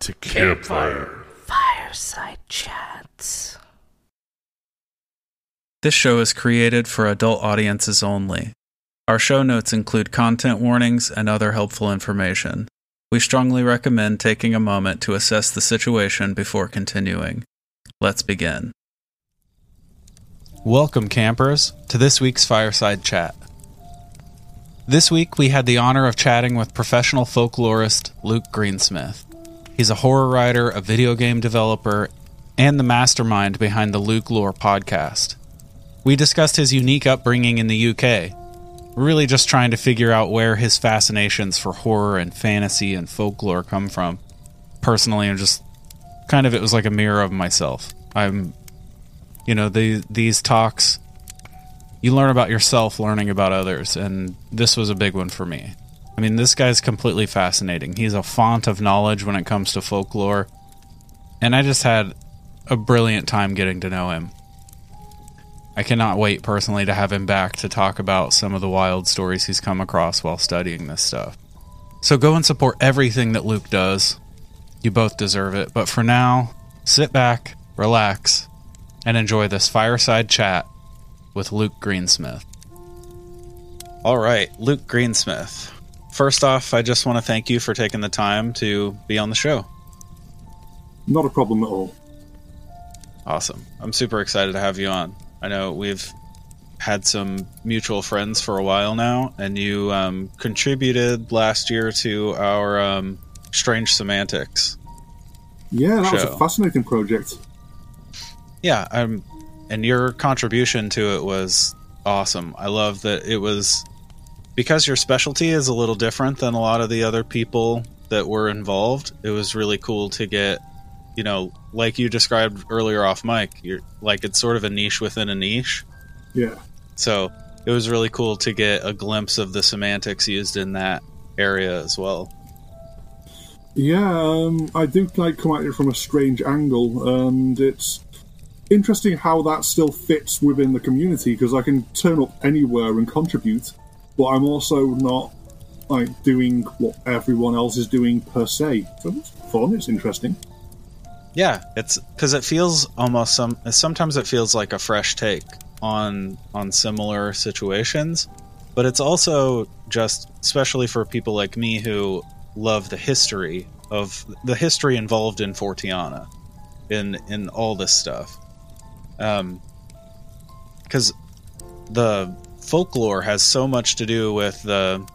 to Campfire. Fireside Chats. This show is created for adult audiences only. Our show notes include content warnings and other helpful information. We strongly recommend taking a moment to assess the situation before continuing. Let's begin. Welcome, campers, to this week's Fireside Chat. This week, we had the honor of chatting with professional folklorist Luke Greensmith. He's a horror writer, a video game developer, and the mastermind behind the Luke Lore podcast. We discussed his unique upbringing in the UK, really just trying to figure out where his fascinations for horror and fantasy and folklore come from. Personally, I'm just kind of it was like a mirror of myself. I'm you know, the, these talks you learn about yourself learning about others and this was a big one for me. I mean, this guy's completely fascinating. He's a font of knowledge when it comes to folklore. And I just had a brilliant time getting to know him. I cannot wait personally to have him back to talk about some of the wild stories he's come across while studying this stuff. So go and support everything that Luke does. You both deserve it. But for now, sit back, relax, and enjoy this fireside chat with Luke Greensmith. All right, Luke Greensmith. First off, I just want to thank you for taking the time to be on the show. Not a problem at all. Awesome. I'm super excited to have you on. I know we've had some mutual friends for a while now, and you um, contributed last year to our um, Strange Semantics. Yeah, that was a fascinating project. Yeah, um, and your contribution to it was awesome. I love that it was because your specialty is a little different than a lot of the other people that were involved. It was really cool to get, you know, like you described earlier off mic. You're like it's sort of a niche within a niche. Yeah. So it was really cool to get a glimpse of the semantics used in that area as well. Yeah, um, I do like come at it from a strange angle, and it's interesting how that still fits within the community because I can turn up anywhere and contribute, but I'm also not like doing what everyone else is doing per se. So it's fun. It's interesting. Yeah, it's because it feels almost some. Sometimes it feels like a fresh take on on similar situations, but it's also just, especially for people like me who love the history of the history involved in Forteana, in in all this stuff. Um, because the folklore has so much to do with the,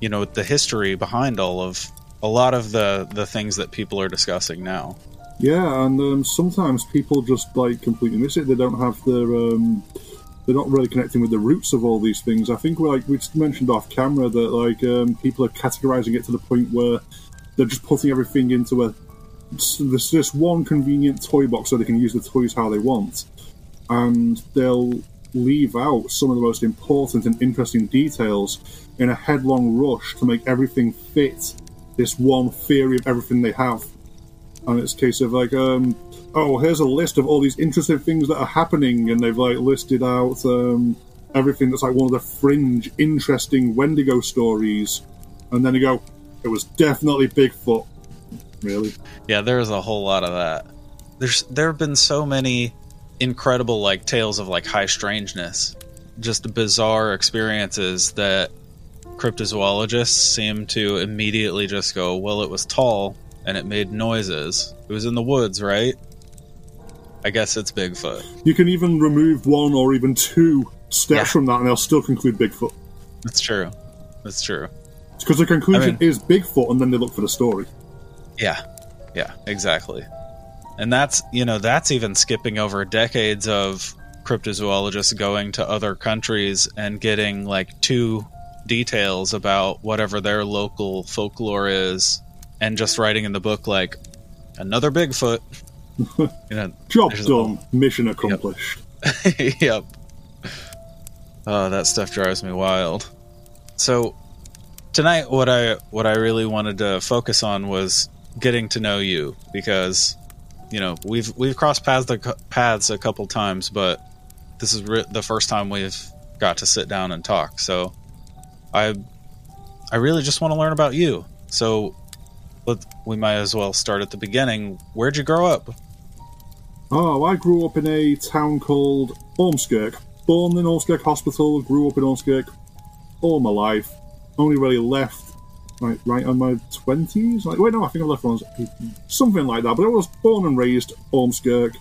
you know, the history behind all of a lot of the the things that people are discussing now. Yeah, and um, sometimes people just like completely miss it. They don't have their, um, they're not really connecting with the roots of all these things. I think we like we mentioned off camera that like um, people are categorizing it to the point where they're just putting everything into a there's just one convenient toy box so they can use the toys how they want, and they'll leave out some of the most important and interesting details in a headlong rush to make everything fit this one theory of everything they have. And it's a case of like um oh here's a list of all these interesting things that are happening and they've like listed out um everything that's like one of the fringe interesting wendigo stories. And then they go it was definitely bigfoot really Yeah, there's a whole lot of that. There's there have been so many incredible like tales of like high strangeness, just bizarre experiences that cryptozoologists seem to immediately just go, well, it was tall and it made noises. It was in the woods, right? I guess it's Bigfoot. you can even remove one or even two steps Yeah. from that and they'll still conclude bigfoot That's true. That's true. because the conclusion I mean- is bigfoot and then they look for the story Yeah, yeah, exactly. And that's you know that's even skipping over decades of cryptozoologists going to other countries and getting like two details about whatever their local folklore is, and just writing in the book like another Bigfoot. you know, job done mission accomplished yep. Oh, that stuff drives me wild. So tonight, what I what I really wanted to focus on was getting to know you because you know we've we've crossed paths the paths a couple times, but this is re- the first time we've got to sit down and talk. So I I really just want to learn about you. So Let, we might as well start at the beginning. Where'd you grow up? Oh, I grew up in a town called Ormskirk. Born in Ormskirk Hospital, grew up in Ormskirk all my life. Only really left like right on my twenties. Like wait, no, I think I left 18. something like that. But I was born and raised Ormskirk.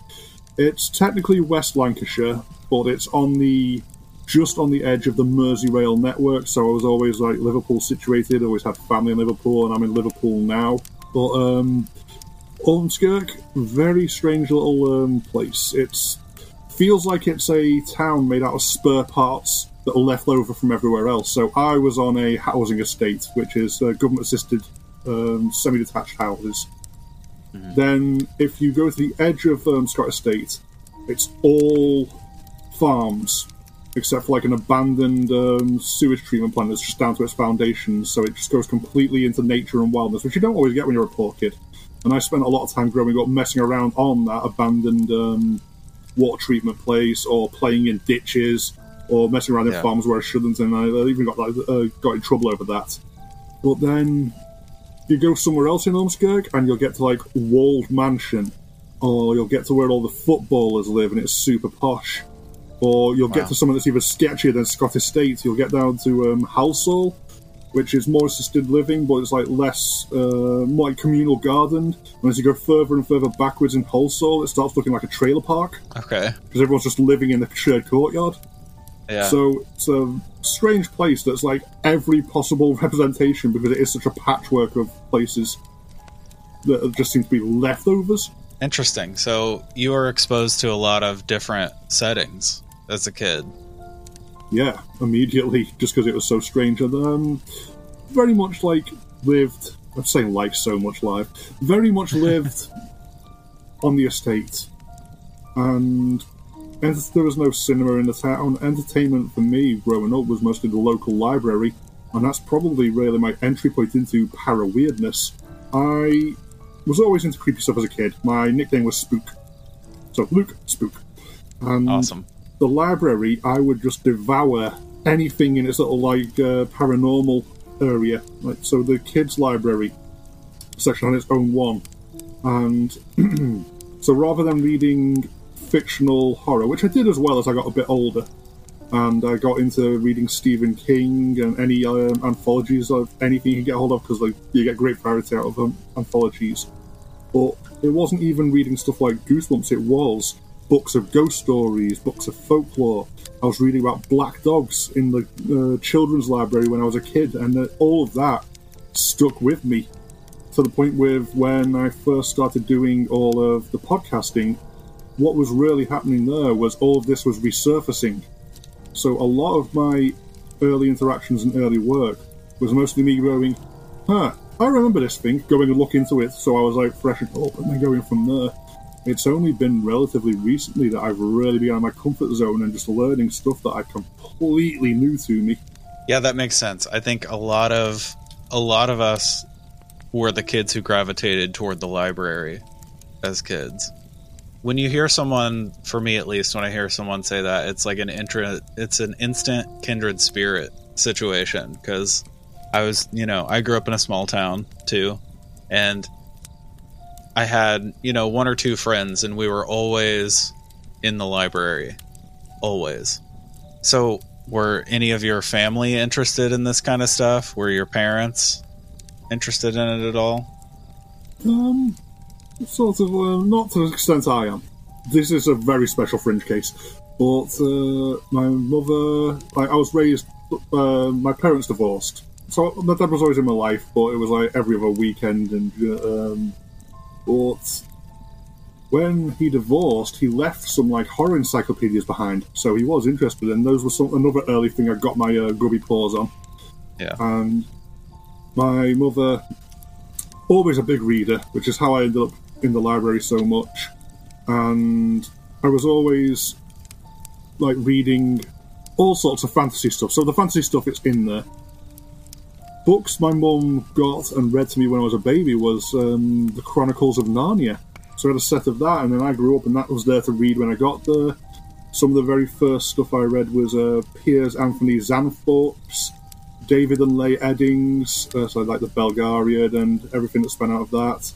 It's technically West Lancashire, but it's on the just on the edge of the Merseyrail network. So I was always like Liverpool situated. Always had family in Liverpool, and I'm in Liverpool now. But um, Ormskirk, very strange little um, place. It feels like it's a town made out of spare parts that are left over from everywhere else. So I was on a housing estate, which is uh, government assisted um, semi detached houses. Mm-hmm. Then, if you go to the edge of um, Scott Estate, it's all farms, except for like an abandoned um, sewage treatment plant that's just down to its foundations. So it just goes completely into nature and wildness, which you don't always get when you're a poor kid. And I spent a lot of time growing up messing around on that abandoned um, water treatment place or playing in ditches or messing around in yeah. farms where I shouldn't, and I even got like, uh, got in trouble over that. But then you go somewhere else in Ormskirk, and you'll get to like Walled Mansion, or you'll get to where all the footballers live, and it's super posh. Or you'll wow. get to something that's even sketchier than Scott Estate. You'll get down to um, Halsall, which is more assisted living, but it's like less, uh, more like communal gardened. And as you go further and further backwards in Halsall, it starts looking like a trailer park. Okay. Because everyone's just living in the shared courtyard. Yeah. So it's a strange place that's like every possible representation because it is such a patchwork of places that just seem to be leftovers. Interesting. So you were exposed to a lot of different settings as a kid. Yeah, immediately, just because it was so strange. And um, very much like lived, I'm saying like so much life, very much lived on the estate. And there was no cinema in the town. Entertainment for me growing up was mostly the local library, and that's probably really my entry point into para weirdness. I was always into creepy stuff as a kid. My nickname was Spook. So, Luke, Spook. And awesome. The library, I would just devour anything in its little, like, uh, paranormal area. Like, so the kids' library section on its own one. And so rather than reading fictional horror, which I did as well as I got a bit older. And I got into reading Stephen King and any um, anthologies of anything you can get hold of because like you get great variety out of um, anthologies. But it wasn't even reading stuff like Goosebumps. It was books of ghost stories, books of folklore. I was reading about black dogs in the uh, children's library when I was a kid, and uh, all of that stuck with me to the point with when I first started doing all of the podcasting what was really happening there was all of this was resurfacing. So a lot of my early interactions and early work was mostly me going, huh, I remember this thing, going and look into it, so I was like fresh and up, and then going from there. It's only been relatively recently that I've really been out of my comfort zone and just learning stuff that I completely new to me. Yeah, that makes sense. I think a lot of a lot of us were the kids who gravitated toward the library as kids when you hear someone, for me at least, when I hear someone say that, it's like an intra, it's an instant kindred spirit situation because I was, you know, I grew up in a small town too, and I had, you know, one or two friends, and we were always in the library, always. So, were any of your family interested in this kind of stuff? Were your parents interested in it at all? Um, sort of, uh, not to the extent I am. This is a very special fringe case. But uh, my mother, like, I was raised, uh, my parents divorced. So my dad was always in my life, but it was like every other weekend. And um, but when he divorced, he left some like horror encyclopedias behind. So he was interested, and those were some another early thing I got my uh, grubby paws on. Yeah. And my mother, always a big reader, which is how I ended up in the library so much, and I was always like reading all sorts of fantasy stuff. So the fantasy stuff is in there. Books my mum got and read to me when I was a baby was um, the Chronicles of Narnia. So I had a set of that, and then I grew up, and that was there to read when I got there. Some of the very first stuff I read was uh, Piers Anthony Xanthorpe's David and Leigh Eddings, uh, so like the Belgariad and everything that spun out of that.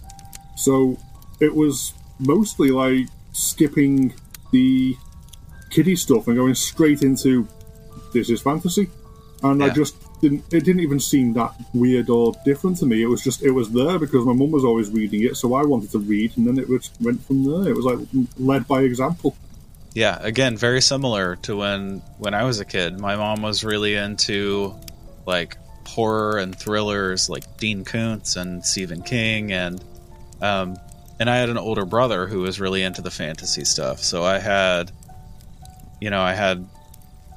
So it was mostly like skipping the kiddie stuff and going straight into this is fantasy, and I just didn't. It didn't even seem that weird or different to me. It was just it was there because my mum was always reading it, so I wanted to read, and then it was went from there. It was like led by example. Yeah, again, very similar to when when I was a kid. My mom was really into like horror and thrillers, like Dean Koontz and Stephen King, and um, and I had an older brother who was really into the fantasy stuff. So I had, you know, I had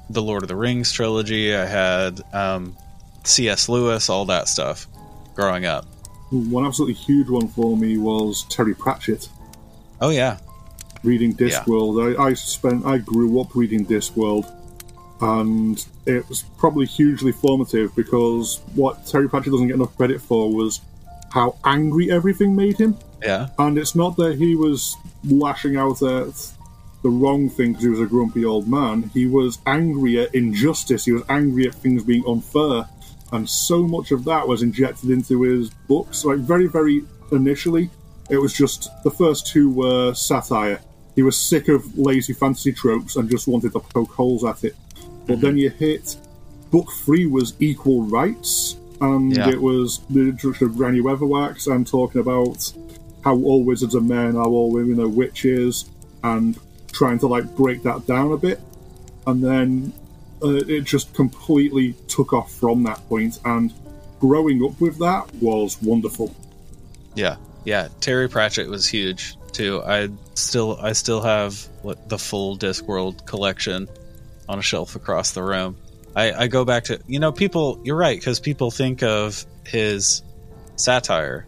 the Lord of the Rings trilogy. I had um, C.S. Lewis, all that stuff, growing up. One absolutely huge one for me was Terry Pratchett. Oh yeah, reading Yeah. Discworld. I, I spent I grew up reading Discworld, and it was probably hugely formative because what Terry Pratchett doesn't get enough credit for was how angry everything made him. Yeah, And it's not that he was lashing out at the wrong thing because he was a grumpy old man. He was angry at injustice. He was angry at things being unfair. And so much of that was injected into his books. Like, very, very initially, it was just the first two were satire. He was sick of lazy fantasy tropes and just wanted to poke holes at it. But then you hit book three was equal rights, and Yeah. it was the introduction of Granny Weatherwax and talking about how all wizards are men, how all women are witches, and trying to like break that down a bit. And then uh, it just completely took off from that point. And growing up with that was wonderful. Yeah, yeah. Terry Pratchett was huge too. I still, I still have what, the full Discworld collection on a shelf across the room. I, I go back to, you know, people. You're right because people think of his satire,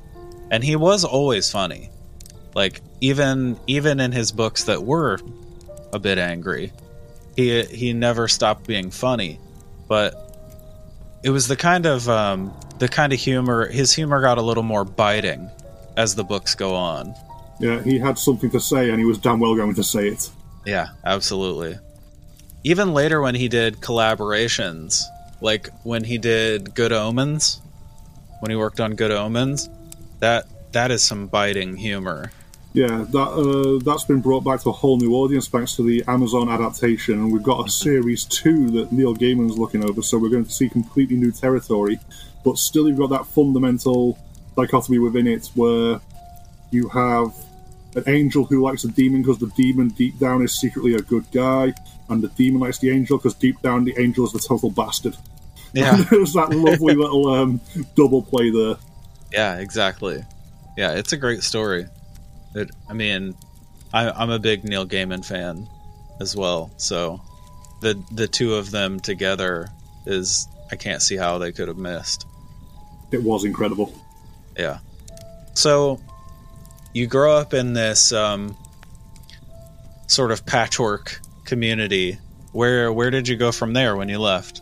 and he was always funny. Like even even in his books that were a bit angry, he he never stopped being funny. But it was the kind of um, the kind of humor. His humor got a little more biting as the books go on. Yeah, he had something to say, and he was damn well going to say it. Yeah, absolutely. Even later when he did collaborations, like when he did Good Omens, when he worked on Good Omens, that that is some biting humor. Yeah, that uh, that's been brought back to a whole new audience thanks to the Amazon adaptation, and we've got a series two that Neil Gaiman's looking over, so we're going to see completely new territory. But still, you've got that fundamental dichotomy within it, where you have an angel who likes a demon because the demon deep down is secretly a good guy, and the demon likes the angel because deep down the angel is the total bastard. Yeah, There's that lovely little um, double play there. Yeah, exactly. Yeah, it's a great story. It, I mean, I, I'm a big Neil Gaiman fan as well, so the the two of them together is I can't see how they could have missed. It was incredible. Yeah. So you grow up in this um, sort of patchwork community. Where where did you go from there when you left?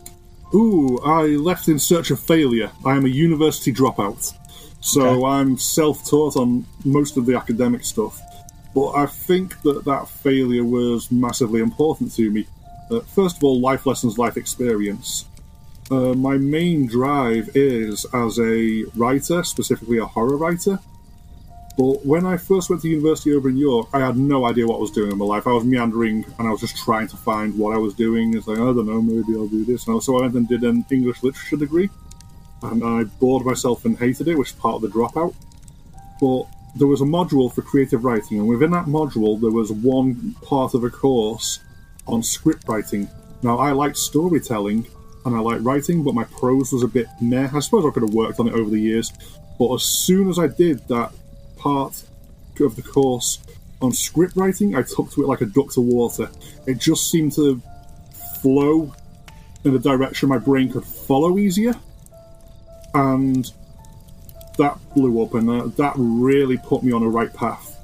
Ooh, I left in search of failure. I am a university dropout. So Okay. I'm self taught on most of the academic stuff. But I think that that failure was massively important to me. Uh, first of all, life lessons, life experience. Uh, my main drive is as a writer, specifically a horror writer. But when I first went to university over in York, I had no idea what I was doing in my life. I was meandering and I was just trying to find what I was doing. It's like, I don't know, maybe I'll do this. And so I went and did an English literature degree. And I bored myself and hated it, which is part of the dropout. But there was a module for creative writing, and within that module, there was one part of a course on script writing. Now, I liked storytelling and I liked writing, but my prose was a bit meh. I suppose I could have worked on it over the years. But as soon as I did that part of the course on script writing, I took to it like a duck to water. It just seemed to flow in the direction my brain could follow easier. And that blew up, and uh, that really put me on a right path.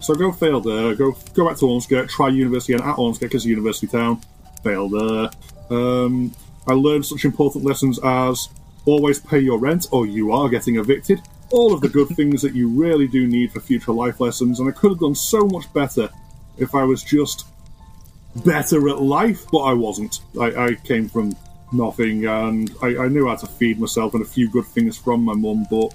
So go fail there, go go back to Ormskirk, try university again at Ormskirk because of university town. Fail there. Um, I learned such important lessons as always pay your rent or you are getting evicted. All of the good things that you really do need for future life lessons, and I could have done so much better if I was just better at life, but I wasn't. I, I came from nothing, and I, I knew how to feed myself and a few good things from my mum, but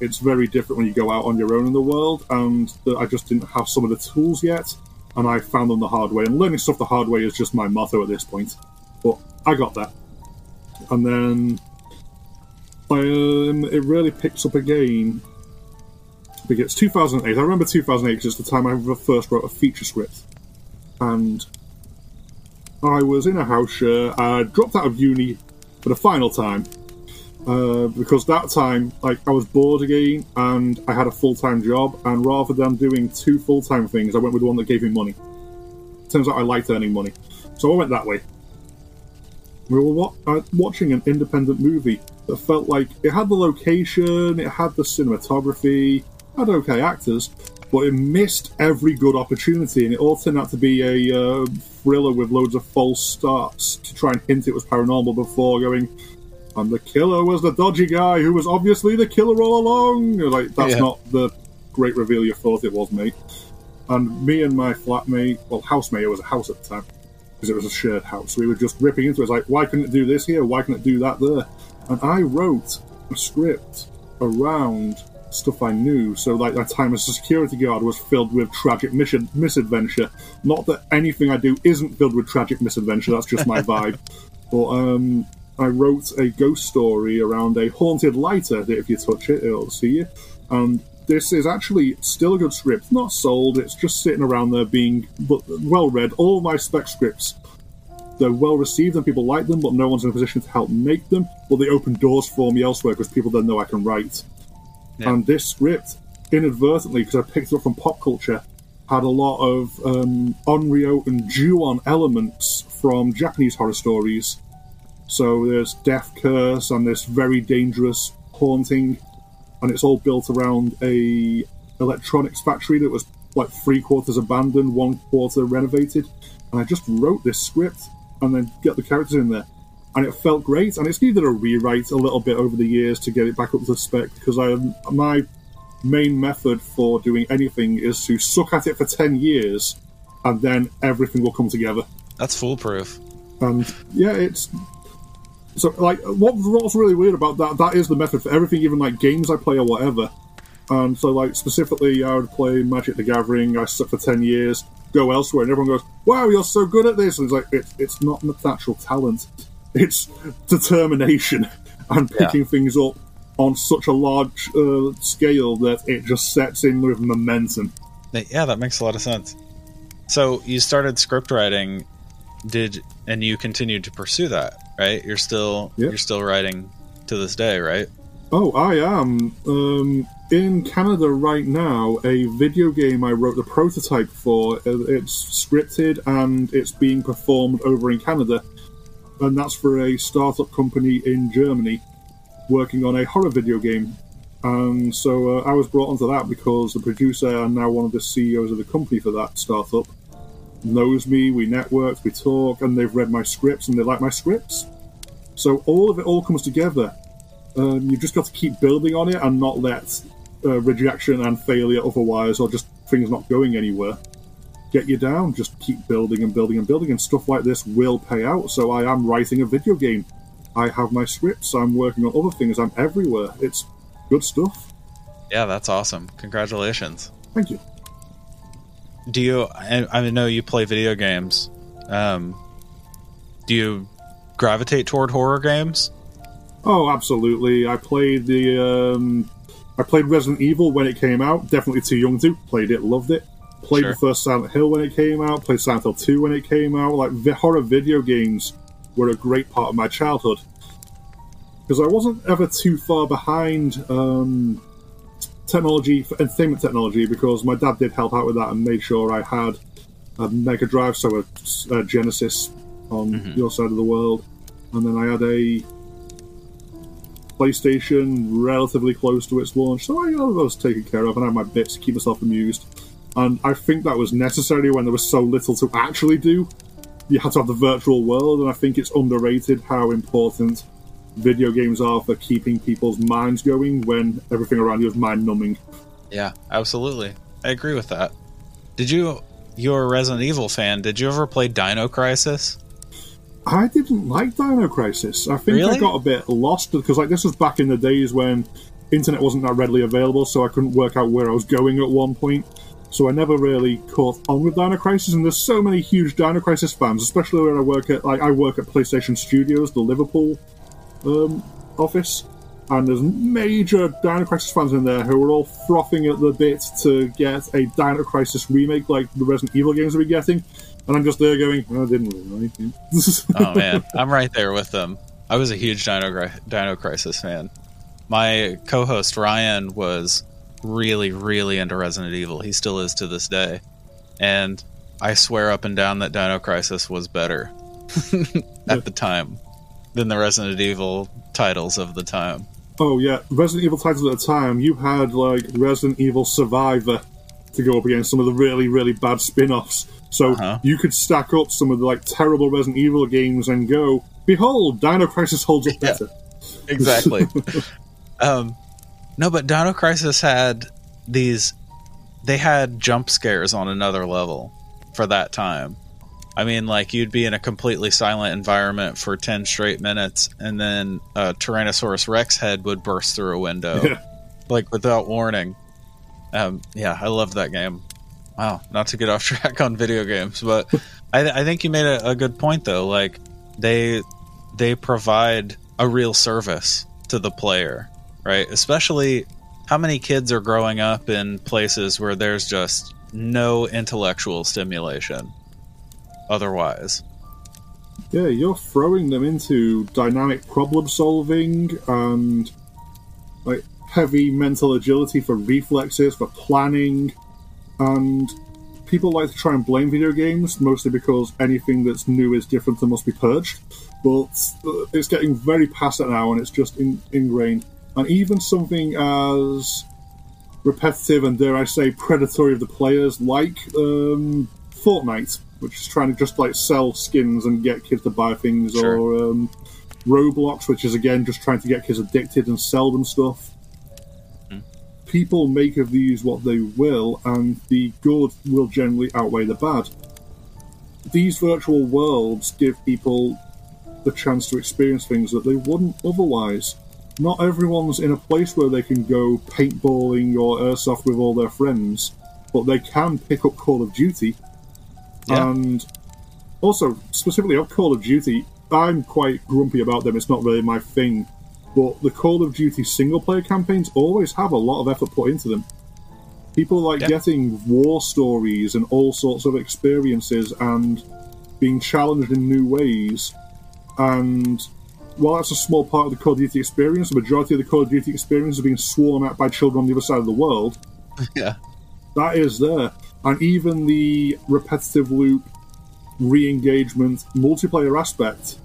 it's very different when you go out on your own in the world, and the, I just didn't have some of the tools yet, and I found them the hard way. And learning stuff the hard way is just my motto at this point. But I got there, and then um, it really picks up again. It's 2008. I remember 2008 because it's the time I first wrote a feature script, and I was in a house share. I dropped out of uni for the final time uh, because that time, like, I was bored again and I had a full time job. And rather than doing two full time things, I went with one that gave me money. Turns out I liked earning money, so I went that way. We were wa- uh, watching an independent movie that felt like it had the location, it had the cinematography, had okay actors, but it missed every good opportunity, and it all turned out to be a uh, thriller with loads of false starts to try and hint it was paranormal before going. And the killer was the dodgy guy who was obviously the killer all along. Like that's Yeah. not the great reveal you thought it was, mate. And me and my flatmate, well, housemate, it was a house at the time because it was a shared house. We were just ripping into it. It's like, why couldn't it do this here? Why couldn't it do that there? And I wrote a script around stuff I knew. So, like, that time as a security guard was filled with tragic mission, misadventure. Not that anything I do isn't filled with tragic misadventure, that's just my vibe. But um, I wrote a ghost story around a haunted lighter that if you touch it, it'll see you. And this is actually still a good script, not sold, it's just sitting around there being but well read. All my spec scripts they're well received and people like them, but no one's in a position to help make them. But they open doors for me elsewhere because people then know I can write. Yeah. And this script, inadvertently, because I picked it up from pop culture, had a lot of um, Onryo and Ju-on elements from Japanese horror stories. So there's Death Curse and this very dangerous haunting, and it's all built around a electronics factory that was like three quarters abandoned, one quarter renovated. And I just wrote this script and then get the characters in there. And it felt great, and it's needed a rewrite a little bit over the years to get it back up to spec because I my main method for doing anything is to suck at it for ten years, and then everything will come together. That's foolproof. And yeah, it's so like what what's really weird about that that is the method for everything, even like games I play or whatever. And so like specifically, I would play Magic the Gathering. I stuck for ten years, go elsewhere, and everyone goes, "Wow, you're so good at this!" And it's like it's it's not natural talent; it's determination and Yeah. picking things up on such a large uh, scale that it just sets in with momentum. Yeah, that makes a lot of sense. So you started script writing, did and you continued to pursue that, right? You're still Yeah. you're still writing to this day, right? Oh, I am. Um, in Canada right now, a video game I wrote the prototype for. uh, It's scripted and it's being performed over in Canada, and that's for a startup company in Germany working on a horror video game. And so uh, I was brought onto that because the producer and now one of the CEOs of the company for that startup knows me. We networked, we talk, and they've read my scripts and they like my scripts. So all of it all comes together um, you've just got to keep building on it and not let uh, rejection and failure otherwise or just things not going anywhere get you down. Just keep building and building and building and stuff like this will pay out. So i am writing a video game. I have my scripts. I'm working on other things. I'm everywhere. It's good stuff. Yeah, that's awesome. Congratulations. thank you. Do you I, I know you play video games. Um do you gravitate toward horror games? oh absolutely. I played the um, i played resident evil when it came out. Definitely too young to. Played it. Loved it played Sure. the first silent hill when it came out played silent hill 2 when it came out like the horror video games were a great part of my childhood because i wasn't ever too far behind um, technology entertainment technology because my dad did help out with that and made sure i had a mega drive so a, a genesis on your side of the world and then i had a PlayStation relatively close to its launch, so I, I was taken care of and I had my bits to keep myself amused. And I think that was necessary when there was so little to actually do. You had to have the virtual world, and I think it's underrated how important video games are for keeping people's minds going when everything around you is mind numbing. Yeah, absolutely. I agree with that. Did you you're a Resident Evil fan, did you ever play Dino Crisis? I didn't like Dino Crisis. I think I got a bit lost because like this was back in the days when internet wasn't that readily available, so I couldn't work out where I was going at one point. So I never really caught on with Dino Crisis, and there's so many huge Dino Crisis fans, especially where I work at. Like I work at PlayStation Studios, the Liverpool um, office, and there's major Dino Crisis fans in there who are all frothing at the bit to get a Dino Crisis remake, like the Resident Evil games we're getting. And I'm just there going, "Oh, I didn't really like it. Oh man, I'm right there with them. I was a huge Dino, Dino Crisis fan. My co-host Ryan was really, really into Resident Evil. He still is to this day, and I swear up and down that Dino Crisis was better at the time than the Resident Evil titles of the time. Oh yeah, Resident Evil titles at the time, you had like Resident Evil Survivor to go up against some of the really, really bad spin-offs. So Uh-huh. you could stack up some of the like terrible Resident Evil games and go, behold, Dino Crisis holds up Yeah. better. exactly. um, no, but Dino Crisis had these. They had jump scares on another level for that time. I mean, like you'd be in a completely silent environment for ten straight minutes, and then a Tyrannosaurus Rex head would burst through a window, like without warning. Um, yeah, I loved that game. Wow, not to get off track on video games, but I, I think you made a, a good point though. Like they they provide a real service to the player, right? Especially how many kids are growing up in places where there's just no intellectual stimulation otherwise. Yeah, you're throwing them into dynamic problem solving and like heavy mental agility for reflexes, for planning, and people like to try and blame video games mostly because anything that's new is different and must be purged. But uh, it's getting very past that now, and it's just in, ingrained. And even something as repetitive and dare I say predatory of the players, like um, Fortnite, which is trying to just like sell skins and get kids to buy things, Sure. or um, Roblox, which is again just trying to get kids addicted and sell them stuff. People make of these what they will, and the good will generally outweigh the bad. These virtual worlds give people the chance to experience things that they wouldn't otherwise. Not everyone's in a place where they can go paintballing or airsoft with all their friends, but they can pick up Call of Duty. Yeah. And also, specifically on Call of Duty, I'm quite grumpy about them. It's not really my thing. But the Call of Duty single player campaigns always have a lot of effort put into them. People like Yeah. getting war stories and all sorts of experiences and being challenged in new ways. And while that's a small part of the Call of Duty experience, the majority of the Call of Duty experience is being sworn at by children on the other side of the world. Yeah. That is there. And even the repetitive loop, re engagement, multiplayer aspect,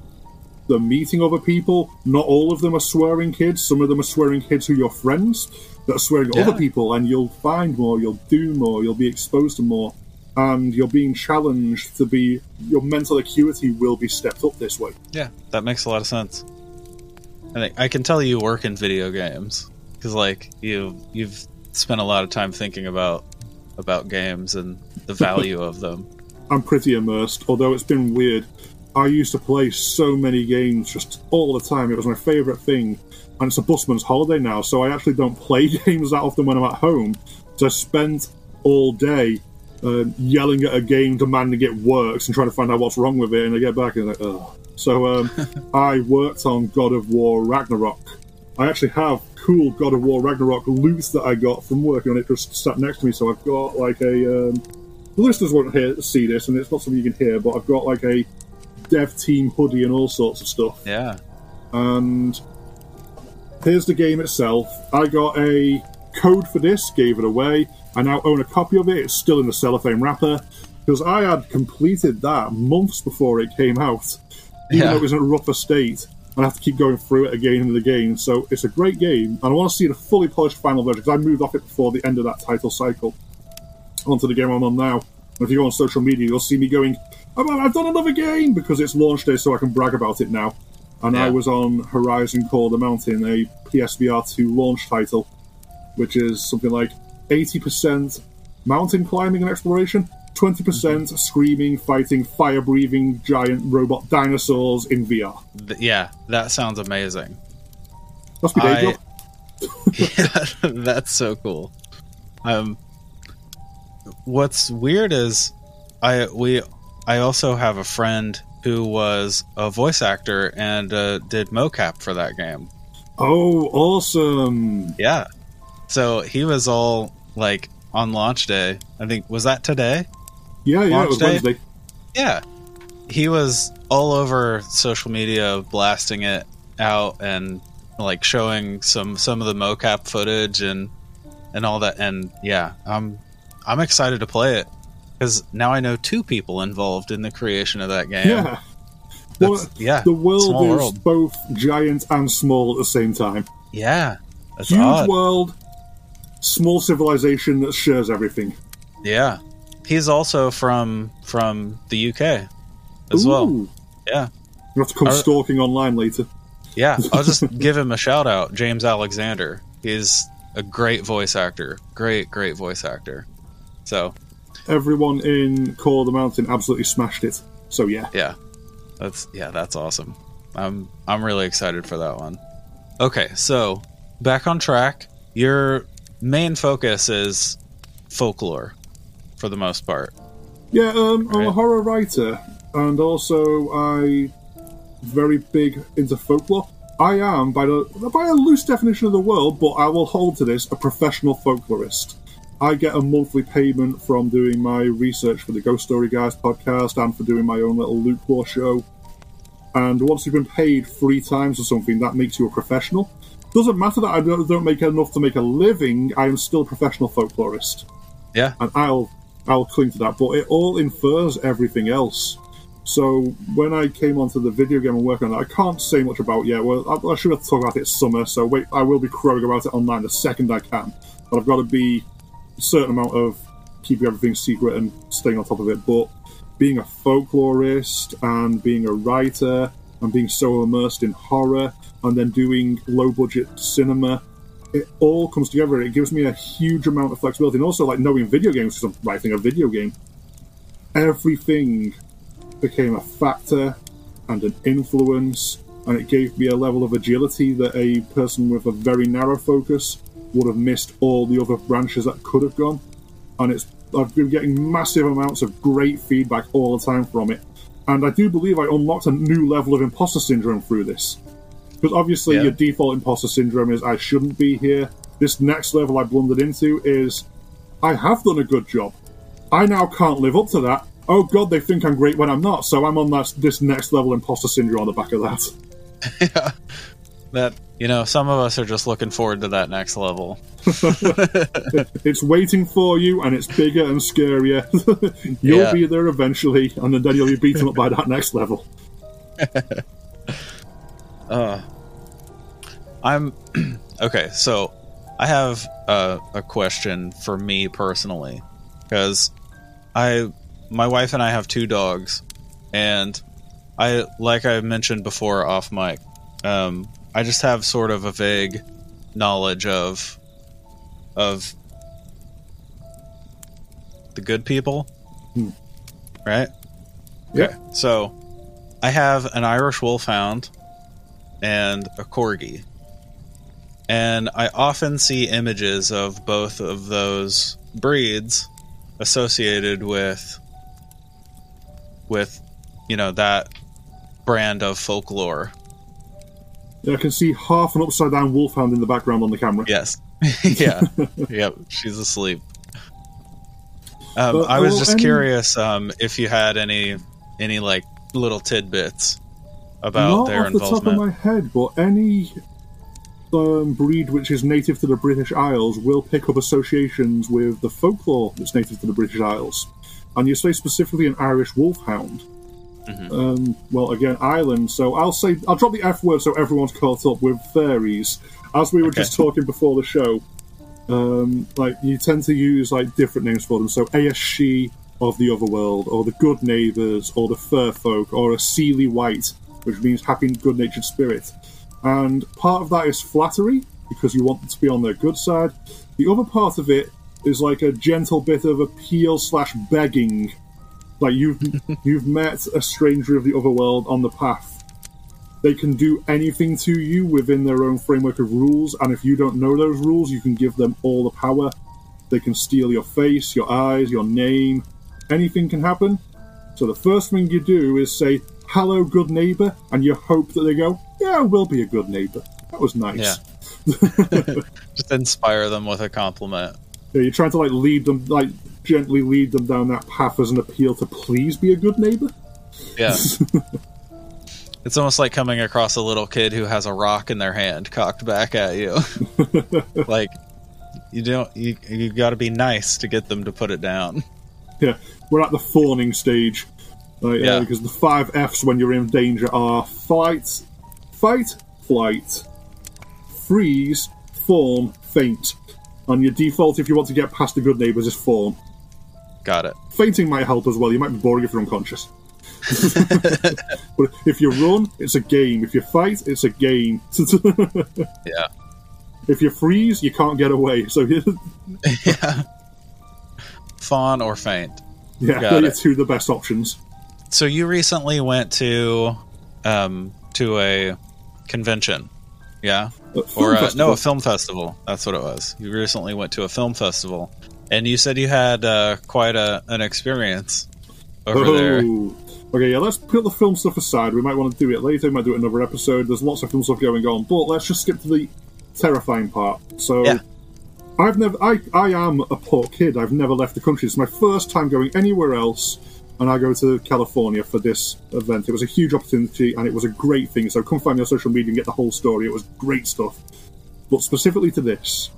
the meeting other people, not all of them are swearing kids. Some of them are swearing kids who are your friends that are swearing at Yeah. other people, and you'll find more, you'll do more, you'll be exposed to more, and you're being challenged to be, your mental acuity will be stepped up this way. Yeah, that makes a lot of sense. I I can tell you work in video games because, like, you you've spent a lot of time thinking about about games and the value of them. I'm pretty immersed, although it's been weird. I used to play so many games just all the time. It was my favourite thing. And it's a busman's holiday now, so I actually don't play games that often when I'm at home. So I spent all day um, yelling at a game, demanding it works, and trying to find out what's wrong with it. And I get back and like, oh. So um, I worked on God of War Ragnarok. I actually have cool God of War Ragnarok loot that I got from working on it just sat next to me. So I've got like a. Um, the listeners won't hear, see this, and it's not something you can hear, but I've got like a dev team hoodie and all sorts of stuff. Yeah, And here's the game itself. I got a code for this, gave it away. I now own a copy of it. It's still in the cellophane wrapper because I had completed that months before it came out, even Yeah. though it was in a rougher state. And I have to keep going through it again and again. So it's a great game, and I want to see the fully polished final version because I moved off it before the end of that title cycle onto the game I'm on now. And if you go on social media, you'll see me going, "Oh, I've done another game because it's launch day, so I can brag about it now. And I was on Horizon Call the Mountain, a PSVR 2 launch title, which is something like 80% mountain climbing and exploration, 20% screaming, fighting, fire breathing giant robot dinosaurs in VR. Th- yeah, that sounds amazing. That's my day I- yeah, that's so cool. Um, what's weird is I we I also have a friend who was a voice actor and uh, did mocap for that game. Oh, awesome. Yeah, so he was all like on launch day. I think was that today. Yeah, yeah, Launch it was day? Wednesday. Yeah, he was all over social media blasting it out and like showing some some of the mocap footage and and all that. And yeah, I'm I'm excited to play it because now I know two people involved in the creation of that game. Yeah. Well, yeah, the world is world. both giant and small at the same time. yeah, Huge odd. world, small civilization that shares everything. Yeah, he's also from from the UK as well. Yeah. You have to come stalking online later. Yeah, I'll just give him a shout out, James Alexander. He's a great voice actor. Great, great voice actor. So, Everyone in Call of the Mountain absolutely smashed it. So yeah. yeah. That's yeah, that's awesome. I'm I'm really excited for that one. Okay, so back on track. Your main focus is folklore for the most part. Yeah, um, I'm a horror writer, and also I very big into folklore. I am, by the by a loose definition of the world, but I will hold to this, a professional folklorist. I get a monthly payment from doing my research for the Ghost Story Guys podcast and for doing my own little Luke Lore show. And once you've been paid three times or something, that makes you a professional. Doesn't matter that I don't, don't make enough to make a living. I am still a professional folklorist Yeah. and I'll I'll cling to that. But it all infers everything else. So when I came onto the video game and working on it, I can't say much about yet. Well, I, I should have talked about it summer. So wait, I will be crowing about it online the second I can. But I've got to be a certain amount of keeping everything secret and staying on top of it. But being a folklorist and being a writer and being so immersed in horror and then doing low budget cinema it all comes together. It gives me a huge amount of flexibility, and also like knowing video games because I'm writing a video game. Everything became a factor and an influence, and it gave me a level of agility that a person with a very narrow focus would have missed all the other branches that could have gone. And it's I've been getting massive amounts of great feedback all the time from it, and I do believe I unlocked a new level of imposter syndrome through this. Because obviously, Yeah. your default imposter syndrome is I shouldn't be here. This next level I blundered into is I have done a good job. I now can't live up to that. Oh god, they think I'm great when I'm not. So I'm on that this next level imposter syndrome on the back of that. Yeah. That you know, some of us are just looking forward to that next level. It's waiting for you, and it's bigger and scarier. you'll Yeah. be there eventually, and then you'll be beaten up by that next level. Uh, I'm okay. So I have a, a question for me personally because I, my wife and I have two dogs, and I like I mentioned before off mic. Um, I just have sort of a vague knowledge of of the good people, Hmm. right? Yeah. So I have an Irish Wolfhound and a corgi. And I often see images of both of those breeds associated with with you know that brand of folklore. I can see half an upside down wolfhound in the background on the camera. Yes. yeah. yep, she's asleep. Um, I was just curious um, if you had any any like little tidbits about Not their off the top of my head, but any um, breed which is native to the British Isles will pick up associations with the folklore that's native to the British Isles. And you say specifically an Irish wolfhound. Mhm. Um, well, again, Ireland. So I'll say I'll drop the F word so everyone's caught up with fairies. As we were Okay. just talking before the show, um, like you tend to use like different names for them. So Aos Sí of the Otherworld, or the Good Neighbours, or the Fair Folk, or a Seely Wight, which means happy, good-natured spirit. And part of that is flattery because you want them to be on their good side. The other part of it is like a gentle bit of appeal slash begging. Like you've you've met a stranger of the other world on the path. They can do anything to you within their own framework of rules, and if you don't know those rules, you can give them all the power. They can steal your face, your eyes, your name. Anything can happen. So the first thing you do is say, hello, good neighbor, and you hope that they go, yeah, we'll be a good neighbor. That was nice. Yeah. Just inspire them with a compliment. Yeah, you're trying to like lead them, like gently lead them down that path as an appeal to please be a good neighbor. Yeah. it's almost like coming across a little kid who has a rock in their hand cocked back at you. like you don't you you got to be nice to get them to put it down. Yeah, we're at the fawning stage. Like, Yeah. uh, because the five Fs when you're in danger are fight, fight, flight, freeze, fawn, faint. And your default, if you want to get past the good neighbors, is fawn. Got it. Fainting might help as well. You might be boring if you're unconscious. but if you run, it's a game. If you fight, it's a game. Yeah. if you freeze, you can't get away. So yeah. Fawn or faint. yeah, Got they're it. two of the best options. So you recently went to um to a convention. Yeah. Film Or uh, no, a film festival. That's what it was. You recently went to a film festival, and you said you had uh, quite a an experience over there. Oh. Okay, yeah, let's put the film stuff aside. We might want to do it later, we might do it another episode. There's lots of film stuff going on, but let's just skip to the terrifying part. So, Yeah. I've never, I, I am a poor kid. I've never left the country. It's my first time going anywhere else, and I go to California for this event. It was a huge opportunity, and it was a great thing. So, come find me on social media and get the whole story. It was great stuff. But specifically to this,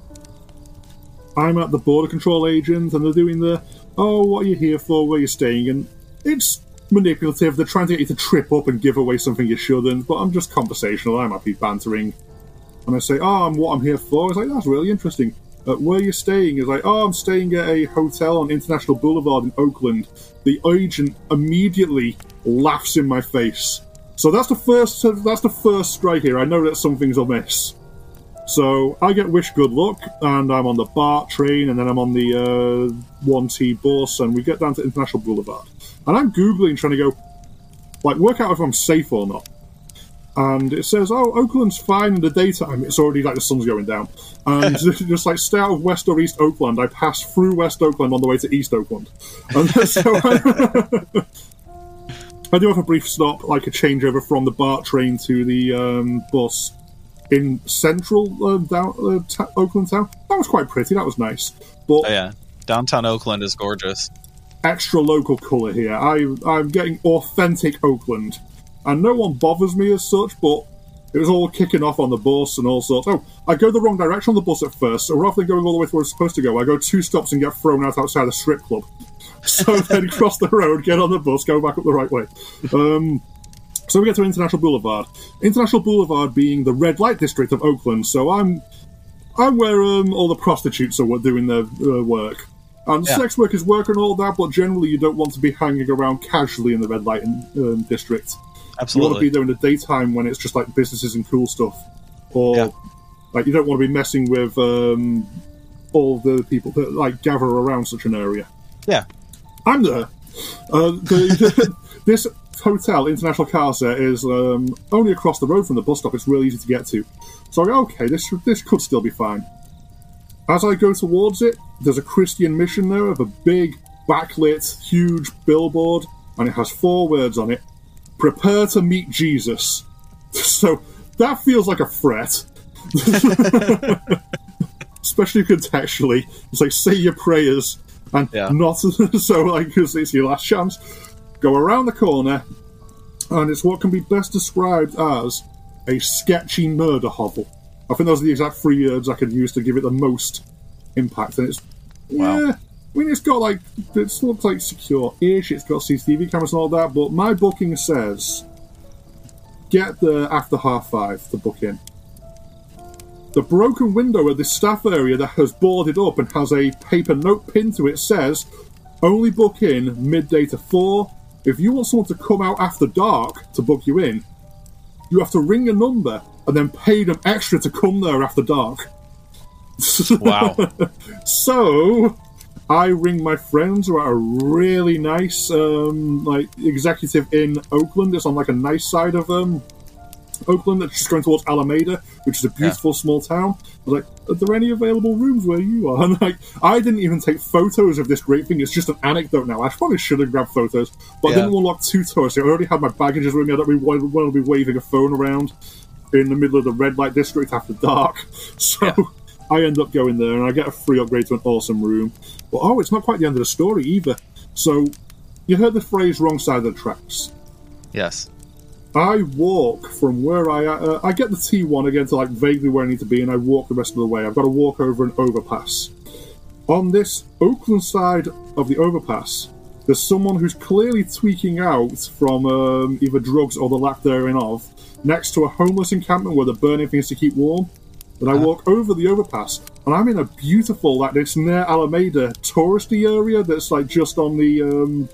I'm at the border control agent, and they're doing the, oh, what are you here for? Where are you staying? And it's manipulative. They're trying to get you to trip up and give away something you shouldn't. But I'm just conversational. I'm happy bantering. And I say, oh, I'm what I'm here for. It's like, that's really interesting. Uh, where are you staying? It's like, oh, I'm staying at a hotel on International Boulevard in Oakland. The agent immediately laughs in my face. So that's the first. That's the first strike here. I know that something's amiss. So I get wish good luck, and I'm on the BART train, and then I'm on the uh, 1T bus, and we get down to International Boulevard. And I'm Googling, trying to go, like, work out if I'm safe or not. And it says, oh, Oakland's fine in the daytime. It's already like the sun's going down. And just like stay out of West or East Oakland. I pass through West Oakland on the way to East Oakland. And so I do have a brief stop, like a changeover from the BART train to the um, bus in central uh, down, uh, ta- Oakland town. That was quite pretty. That was nice. But Oh, yeah, downtown Oakland is gorgeous. extra local colour here. I, I'm getting authentic Oakland. And no one bothers me as such, but it was all kicking off on the bus and all sorts. Oh, I go the wrong direction on the bus at first, so rather than going all the way to where I'm supposed to go, I go two stops and get thrown out outside the strip club. So then cross the road, get on the bus, go back up the right way. Um, so we get to International Boulevard. International Boulevard being the red light district of Oakland, so I'm I'm where um, all the prostitutes are doing their uh, work. And Yeah. sex work is work and all that, but generally you don't want to be hanging around casually in the red light um, district. Absolutely. You want to be there in the daytime when it's just like businesses and cool stuff, or Yeah. like you don't want to be messing with um, all the people that like gather around such an area. Yeah. I'm there. Uh, the, this hotel, International Car Set, is um, only across the road from the bus stop. It's really easy to get to. So I go, okay, this this could still be fine. As I go towards it, there's a Christian mission there of a big, backlit, huge billboard, and it has four words on it: "Prepare to meet Jesus." So that feels like a threat. Especially contextually, it's like say your prayers and Yeah. not so like because it's your last chance. Go around the corner, and it's what can be best described as a sketchy murder hovel. I think those are the exact three words I could use to give it the most impact. And it's Wow. yeah, I mean it's got like it looks like secure-ish. It's got CCTV cameras and all that, but my booking says get there after half five to book in. The broken window at the staff area that has boarded up and has a paper note pinned to it says only book in midday to four. If you want someone to come out after dark to book you in, you have to ring a number and then pay them extra to come there after dark. Wow. so I ring my friends who are a really nice um, like executive in Oakland. It's on like a nice side of um, Oakland that's just going towards Alameda, which is a beautiful small town. I was like, are there any available rooms where you are? And like, I didn't even take photos of this great thing. It's just an anecdote now. I probably should have grabbed photos, but I Yeah. didn't want to look too touristy. I already had my baggages with me. I don't really want to be waving a phone around in the middle of the red light district after dark. So Yeah. I end up going there and I get a free upgrade to an awesome room. But oh, it's not quite the end of the story either. So you heard the phrase wrong side of the tracks. yes. I walk from where I uh, I get the T1 again to like vaguely where I need to be, and I walk the rest of the way. I've got to walk over an overpass. On this Oakland side of the overpass, there's someone who's clearly tweaking out from um, either drugs or the lack thereof, next to a homeless encampment where they're burning things to keep warm. Then I walk over the overpass, and I'm in a beautiful, like it's near Alameda touristy area that's like just on the um,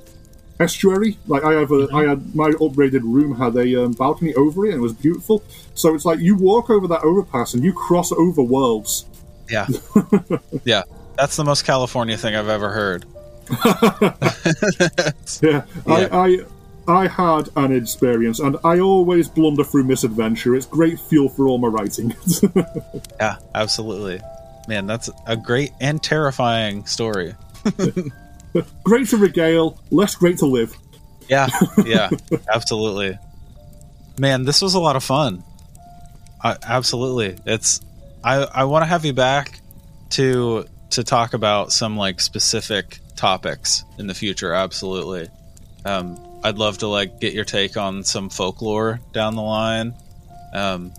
estuary. Like I have a, I had my upgraded room had a um, balcony over it, and it was beautiful. So it's like you walk over that overpass and you cross over worlds. Yeah. yeah. That's the most California thing I've ever heard. Yeah, Yeah. I, I I had an experience, and I always blunder through misadventure. It's great fuel for all my writing. Yeah, absolutely. Man, that's a great and terrifying story. Great to regale, less great to live. Yeah, yeah, absolutely. Man, this was a lot of fun. I, absolutely, it's. I I want to have you back to to talk about some like specific topics in the future. Absolutely. Um, I'd love to like get your take on some folklore down the line, um,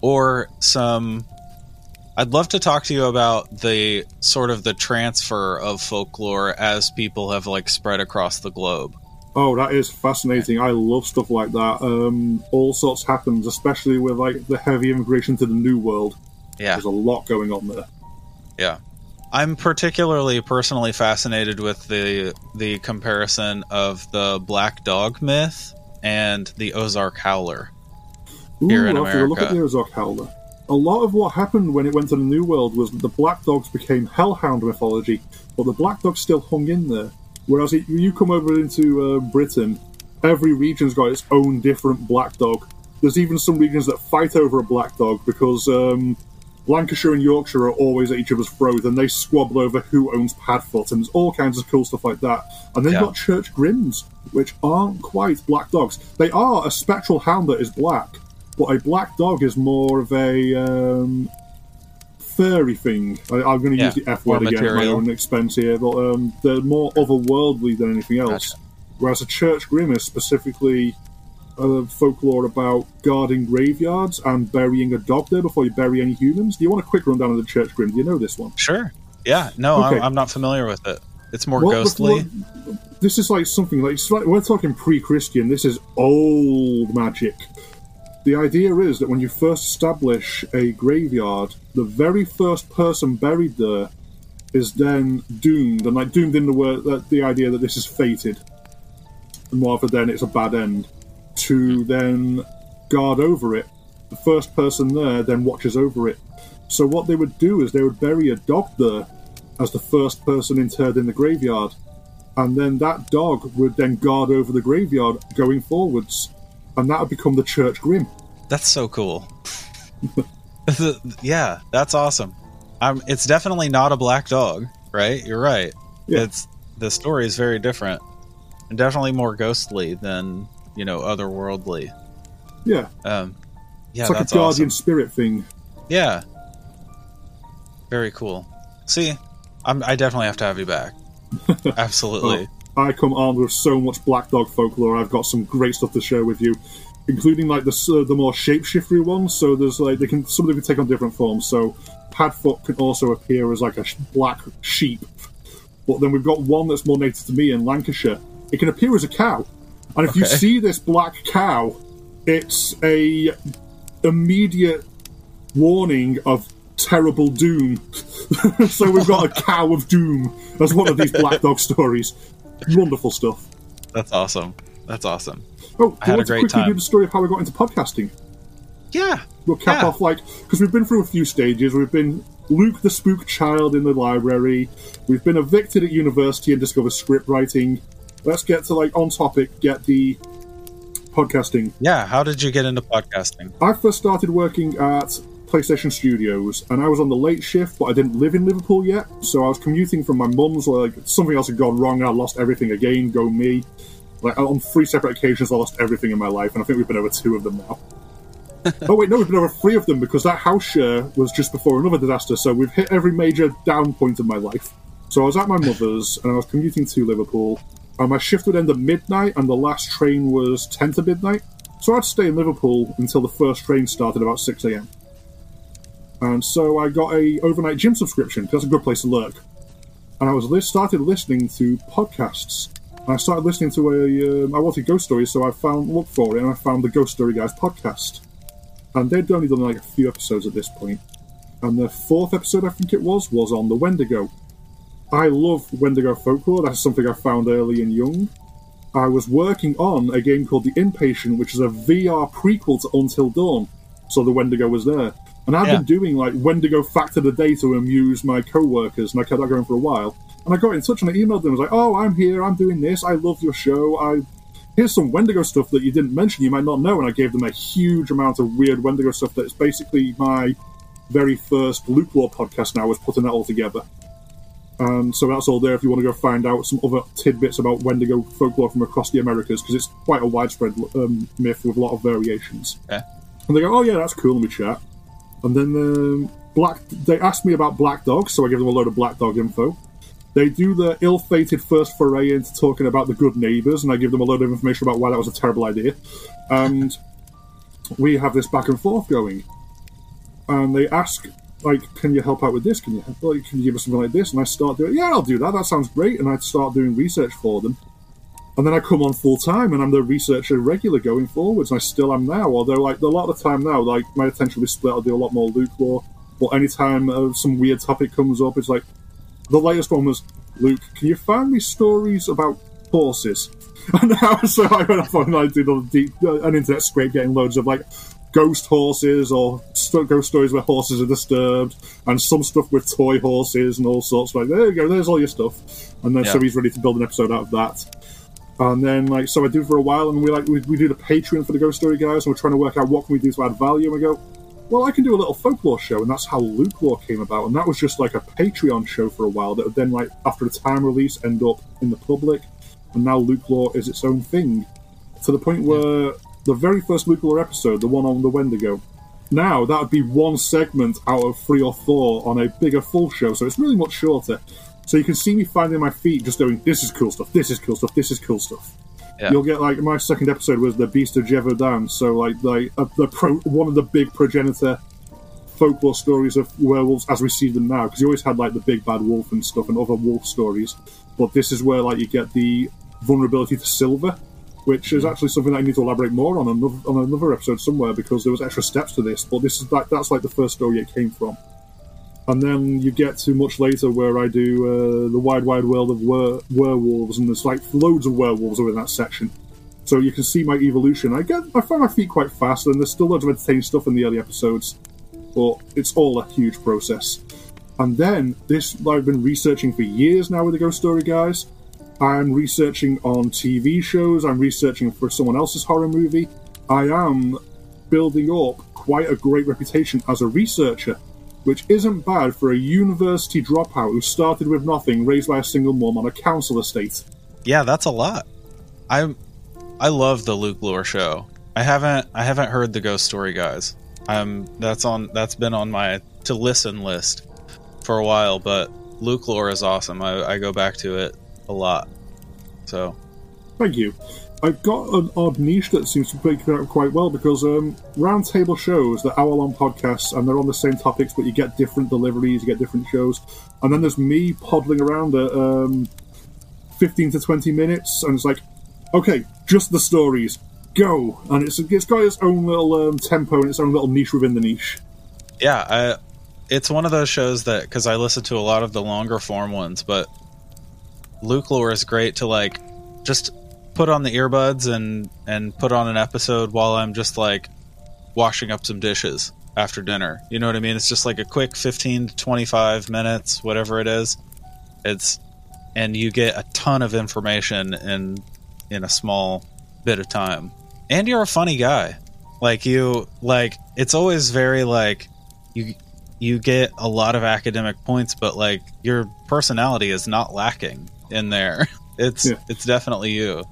or some. I'd love to talk to you about the sort of the transfer of folklore as people have like spread across the globe. Oh, that is fascinating. I love stuff like that. Um, all sorts happens, especially with like the heavy immigration to the New World. Yeah, There's a lot going on there. yeah. I'm particularly personally fascinated with the the comparison of the black dog myth and the Ozark Howler. Ooh, Here in to look at America. the Ozark Howler. A lot of what happened when it went to the New World was that the Black Dogs became Hellhound mythology, but the Black Dogs still hung in there. Whereas it, you come over into uh, Britain, every region's got its own different Black Dog. There's even some regions that fight over a Black Dog because um, Lancashire and Yorkshire are always at each other's throat, and they squabble over who owns Padfoot, and there's all kinds of cool stuff like that. And then Yeah. you've got Church Grims, which aren't quite black dogs. They are a spectral hound that is black, but a black dog is more of a um, furry thing. I, I'm going to Yeah, use the F word again at my own expense here, but um, they're more otherworldly than anything else. Gotcha. Whereas a Church Grim is specifically uh, folklore about guarding graveyards and burying a dog there before you bury any humans. Do you want a quick rundown of the Church Grim? Do you know this one? Sure. Yeah. No, Okay. I'm, I'm not familiar with it. It's more Well, ghostly. before- this is like something like, like we're talking pre-Christian. This is old magic. The idea is that when you first establish a graveyard, the very first person buried there is then doomed, and like doomed in the word that the idea that this is fated, and rather than it's a bad end, to then guard over it. The first person there then watches over it. So what they would do is they would bury a dog there as the first person interred in the graveyard, and then that dog would then guard over the graveyard going forwards, and that would become the Church Grim. That's so cool. yeah, that's awesome. Um, it's definitely not a black dog, right? You're right. Yeah. It's the story is very different, and definitely more ghostly than you know otherworldly. Yeah, Um, yeah, it's like a guardian awesome. spirit thing. Yeah, very cool. See, I'm, I definitely have to have you back. Absolutely. I come armed with so much black dog folklore. I've got some great stuff to share with you, including like the uh, the more shapeshiftery ones. So there's like they can some of them can take on different forms. So Padfoot can also appear as like a sh- black sheep, but then we've got one that's more native to me in Lancashire. It can appear as a cow, and if you see this black cow, it's a immediate warning of terrible doom. so we've got a cow of doom as one of these black dog stories. Wonderful stuff. That's awesome. That's awesome. Oh, I had a great quickly do time. the story of how we got into podcasting? Yeah, we'll cap Yeah. off like because we've been through a few stages. We've been Luke the spook child in the library. We've been evicted at university and discovered script writing. Let's get to like on topic. Get the podcasting. Yeah, how did you get into podcasting? I first started working at PlayStation Studios, and I was on the late shift, but I didn't live in Liverpool yet, so I was commuting from my mum's. Like something else had gone wrong, and I lost everything again. Go me! Like on three separate occasions, I lost everything in my life, and I think we've been over two of them now. oh wait, no, we've been over three of them because that house share was just before another disaster. So we've hit every major down point of my life. So I was at my mother's, and I was commuting to Liverpool, and my shift would end at midnight, and the last train was ten to midnight. So I'd stay in Liverpool until the first train started about six a.m. And so I got a overnight gym subscription. That's a good place to lurk. And I was li- started listening to podcasts. And I started listening to a. Um, I wanted ghost stories, so I found looked for it, and I found the Ghost Story Guys podcast. And they'd only done like a few episodes at this point. And the fourth episode, I think it was, was on the Wendigo. I love Wendigo folklore. That's something I found early and young. I was working on a game called The Inpatient, which is a VR prequel to Until Dawn. So the Wendigo was there. And I've Yeah. been doing like Wendigo fact of the day to amuse my co-workers, and I kept that going for a while. And I got in touch and I emailed them. I was like, "Oh, I'm here. I'm doing this. I love your show. I here's some Wendigo stuff that you didn't mention. You might not know." And I gave them a huge amount of weird Wendigo stuff. That's basically my very first Luke Lore podcast. Now was putting that all together. And so that's all there if you want to go find out some other tidbits about Wendigo folklore from across the Americas, because it's quite a widespread um, myth with a lot of variations. Okay. And they go, oh yeah, that's cool, and we chat. And then um, Black, they asked me about Black Dog, so I give them a load of Black Dog info. They do the ill-fated first foray into talking about the good neighbours, and I give them a load of information about why that was a terrible idea. And we have this back and forth going. And they ask, like, can you help out with this? Can you like, can you give us something like this? And I start doing, yeah, I'll do that. That sounds great. And I start doing research for them. And then I come on full time, and I'm the researcher regular going forwards. And I still am now. Although, like, a lot of the time now, like, my attention will be split. I'll do a lot more Luke lore. But anytime uh, some weird topic comes up, it's like the latest one was Luke. Can you find me stories about horses? And now, so I went off on like did a deep uh, an internet scrape, getting loads of like ghost horses or st- ghost stories where horses are disturbed, and some stuff with toy horses and all sorts. Like there you go, there's all your stuff. And then so he's ready to build an episode out of that. And then like so I do for a while, and we like we, we do the Patreon for the Ghost Story guys, and we're trying to work out what can we do to add value. And we go, well, I can do a little folklore show, and that's how Luke Lore came about. And that was just like a Patreon show for a while that would then, like, after the time release, end up in the public. And now Luke Lore is its own thing. To the point where the very first Luke Lore episode, the one on the Wendigo, now that would be one segment out of three or four on a bigger full show, so it's really much shorter. So you can see me finding my feet just going, this is cool stuff, this is cool stuff, this is cool stuff. Yeah. You'll get like my second episode was the Beast of Gévaudan, so like like uh, the pro, one of the big progenitor folklore stories of werewolves as we see them now, because you always had like the big bad wolf and stuff and other wolf stories, but this is where like you get the vulnerability to silver, which is actually something that I need to elaborate more on another, on another episode somewhere because there was extra steps to this, but this is like that's like the first story it came from. And then you get to much later where I do uh, the wide, wide world of were- werewolves, and there's like loads of werewolves within that section. So you can see my evolution. I get, I find my feet quite fast, and there's still loads of entertaining stuff in the early episodes, but it's all a huge process. And then this, I've been researching for years now with the Ghost Story guys. I'm researching on TV shows. I'm researching for someone else's horror movie. I am building up quite a great reputation as a researcher which isn't bad for a university dropout who started with nothing, raised by a single mom on a council estate. Yeah, that's a lot. I I love the Luke Lore show. I haven't I haven't heard the Ghost Story guys. Um that's on that's been on my to listen list for a while, but Luke Lore is awesome. I, I go back to it a lot. So Thank you. I've got an odd niche that seems to break out quite well because um, roundtable shows, they're hour long podcasts, and they're on the same topics, but you get different deliveries, you get different shows. And then there's me poddling around at um, 15 to 20 minutes, and it's like, okay, just the stories, go. And it's, it's got its own little um, tempo and its own little niche within the niche. yeah, I it's one of those shows that because I listen to a lot of the longer form ones, but Luke Lore is great to like just put on the earbuds and and put on an episode while I'm just like washing up some dishes after dinner. You know what I mean? It's just like a quick 15 to 25 minutes, whatever it is. It's and you get a ton of information in in a small bit of time. And you're a funny guy. Like you like it's always very like you you get a lot of academic points but like your personality is not lacking in there. It's Yeah. it's definitely you.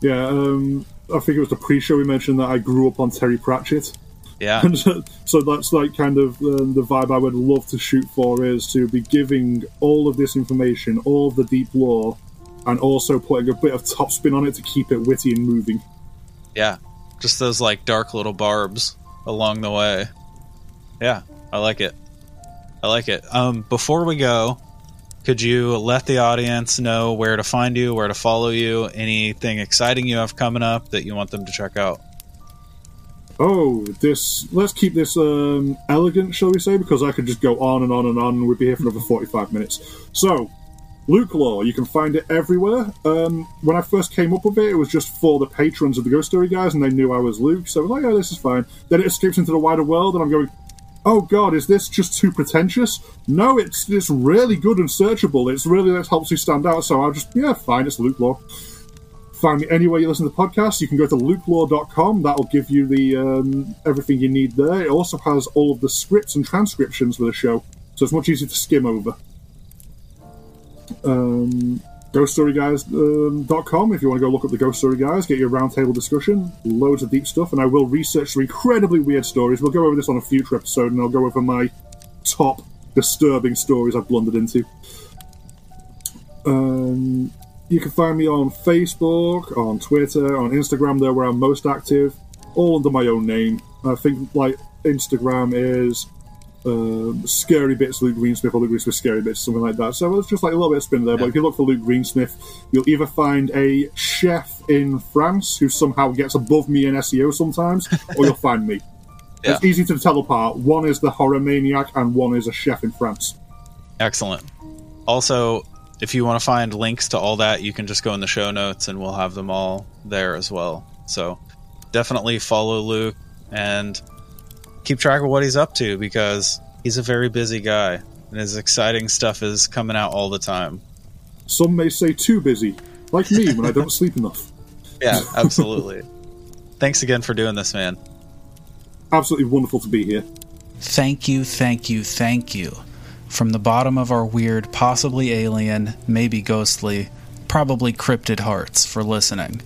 Yeah, um, I think it was the pre-show we mentioned that I grew up on Terry Pratchett. Yeah. And so, so that's like kind of um, the vibe I would love to shoot for is to be giving all of this information, all of the deep lore, and also putting a bit of top spin on it to keep it witty and moving. Yeah. Just those like dark little barbs along the way. Yeah, I like it. I like it. Um before we go, could you let the audience know where to find you, where to follow you, anything exciting you have coming up that you want them to check out? Oh, this. Let's keep this um, elegant, shall we say? Because I could just go on and on and on, we'd be here for another forty-five minutes. So, Luke Lore, you can find it everywhere. Um, when I first came up with it, it was just for the patrons of the Ghost Story guys, and they knew I was Luke, so I was like, "Oh, this is fine." Then it escapes into the wider world, and I'm going, "Oh God, is this just too pretentious?" No, it's it's really good and searchable. It's really that helps you stand out. So I'll just yeah, fine, it's Luke Lore. Find me anywhere you listen to the podcast. You can go to lukelore.com. That'll give you the um, everything you need there. It also has all of the scripts and transcriptions for the show, so it's much easier to skim over. Um, GhostStoryGuys.com if you want to go look up the Ghost Story Guys, get your roundtable discussion, loads of deep stuff, and I will research some incredibly weird stories. We'll go over this on a future episode, and I'll go over my top disturbing stories I've blundered into. Um, you can find me on Facebook, on Twitter, on Instagram. There, where I'm most active, all under my own name. I think like Instagram is um, Scary Bits Luke Greensmith or Luke Greensmith Scary Bits, something like that. So it's just like a little bit of spin there. But if you look for Luke Greensmith, you'll either find a chef in France who somehow gets above me in SEO sometimes, or you'll find me. Yeah. It's easy to tell apart. One is the horror maniac, and one is a chef in France. Excellent. Also, if you want to find links to all that, you can just go in the show notes and we'll have them all there as well. So definitely follow Luke and keep track of what he's up to because he's a very busy guy and his exciting stuff is coming out all the time. Some may say too busy, like me when I don't sleep enough. Yeah, absolutely. Thanks again for doing this, man. Absolutely wonderful to be here. Thank you, thank you, thank you. From the bottom of our weird, possibly alien, maybe ghostly, probably cryptid hearts for listening.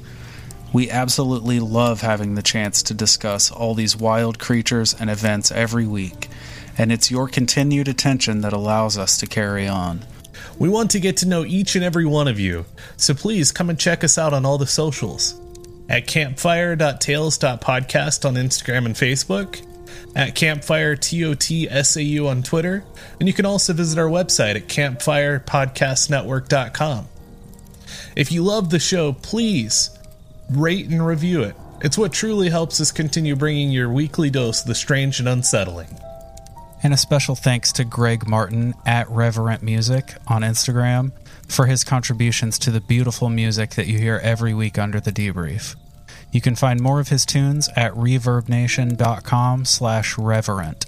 We absolutely love having the chance to discuss all these wild creatures and events every week, and it's your continued attention that allows us to carry on. We want to get to know each and every one of you, so please come and check us out on all the socials at campfire.tales.podcast on Instagram and Facebook, at campfire TOTSAU on Twitter, and you can also visit our website at campfirepodcastnetwork.com. If you love the show, please rate and review it. It's what truly helps us continue bringing your weekly dose of the strange and unsettling. And a special thanks to Greg Martin at Reverent Music on Instagram for his contributions to the beautiful music that you hear every week under the debrief. You can find more of his tunes at reverbnation.com slash reverent.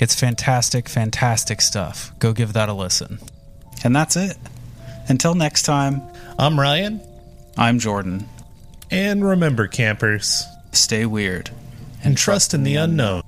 It's fantastic, fantastic stuff. Go give that a listen. And that's it. Until next time, I'm Ryan, I'm Jordan. And remember, campers, Stay weird. and trust in the unknown.